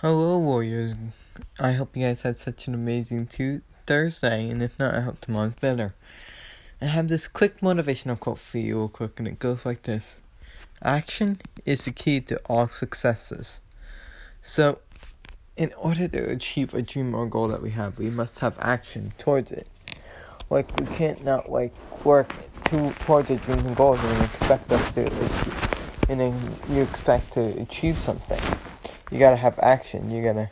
Hello, Warriors. I hope you guys had such an amazing two Thursday, and if not, I hope tomorrow's better. I have this quick motivational quote for you, real quick, and it goes like this Action is the key to all successes. So, in order to achieve a dream or goal that we have, we must have action towards it. Like, we can't not, like, work to, towards our dreams and goals and expect us to achieve, and then you expect to achieve something you gotta have action. You gotta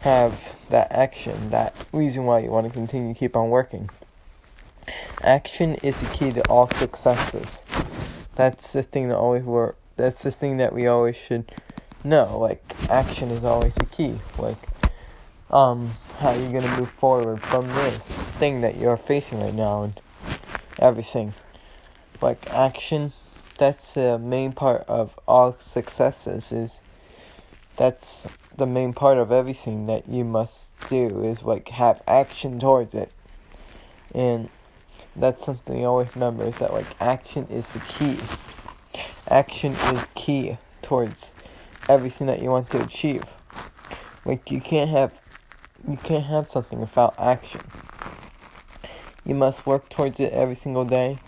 have that action, that reason why you want to continue to keep on working. Action is the key to all successes. That's the thing that always work. That's the thing that we always should know. Like action is always the key. Like um, how you gonna move forward from this thing that you're facing right now and everything. Like action, that's the main part of all successes. Is that's the main part of everything that you must do is like have action towards it. And that's something you always remember is that like action is the key. Action is key towards everything that you want to achieve. Like you can't have you can't have something without action. You must work towards it every single day.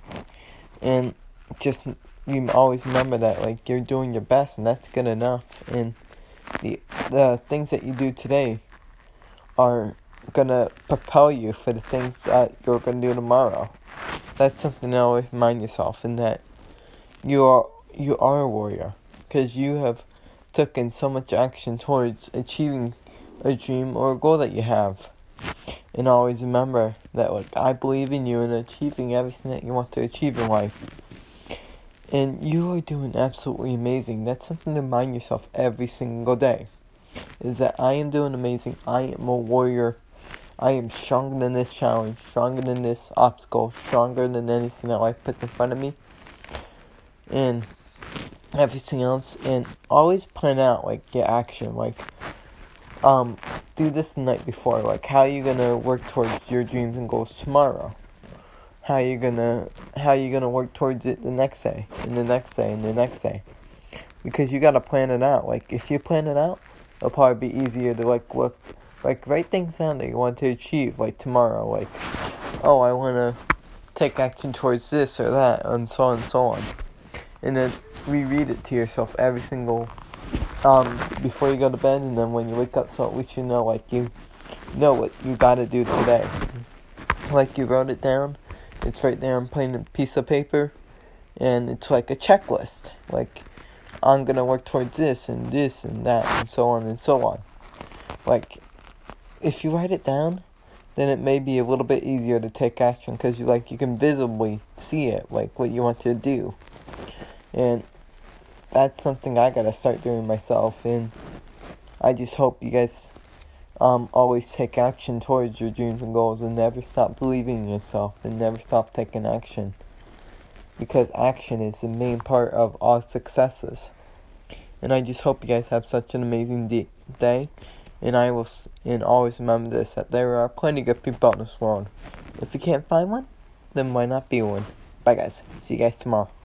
And just you always remember that like you're doing your best and that's good enough. And the the things that you do today are gonna propel you for the things that you're gonna do tomorrow. That's something to always remind yourself, and that you are you are a warrior because you have taken so much action towards achieving a dream or a goal that you have. And always remember that like I believe in you and achieving everything that you want to achieve in life. And you are doing absolutely amazing. That's something to remind yourself every single day. Is that I am doing amazing. I am a warrior. I am stronger than this challenge, stronger than this obstacle, stronger than anything that life puts in front of me. And everything else. And always plan out like your action. Like um do this the night before. Like how are you gonna work towards your dreams and goals tomorrow? How you gonna how you gonna work towards it the next day and the next day and the next day. Because you gotta plan it out. Like if you plan it out it'll probably be easier to like look like write things down that you want to achieve like tomorrow. Like oh i want to take action towards this or that and so on and so on. And then reread it to yourself every single um before you go to bed and then when you wake up so at least you know like you know what you gotta do today. Like you wrote it down it's right there on plain piece of paper, and it's like a checklist. Like I'm gonna work towards this and this and that and so on and so on. Like if you write it down, then it may be a little bit easier to take action because you like you can visibly see it, like what you want to do, and that's something I gotta start doing myself. And I just hope you guys um, always take action towards your dreams and goals and never stop believing in yourself and never stop taking action. Because action is the main part of all successes. And I just hope you guys have such an amazing de- day. And I will, and always remember this that there are plenty of good people in this world. If you can't find one, then why not be one? Bye, guys. See you guys tomorrow.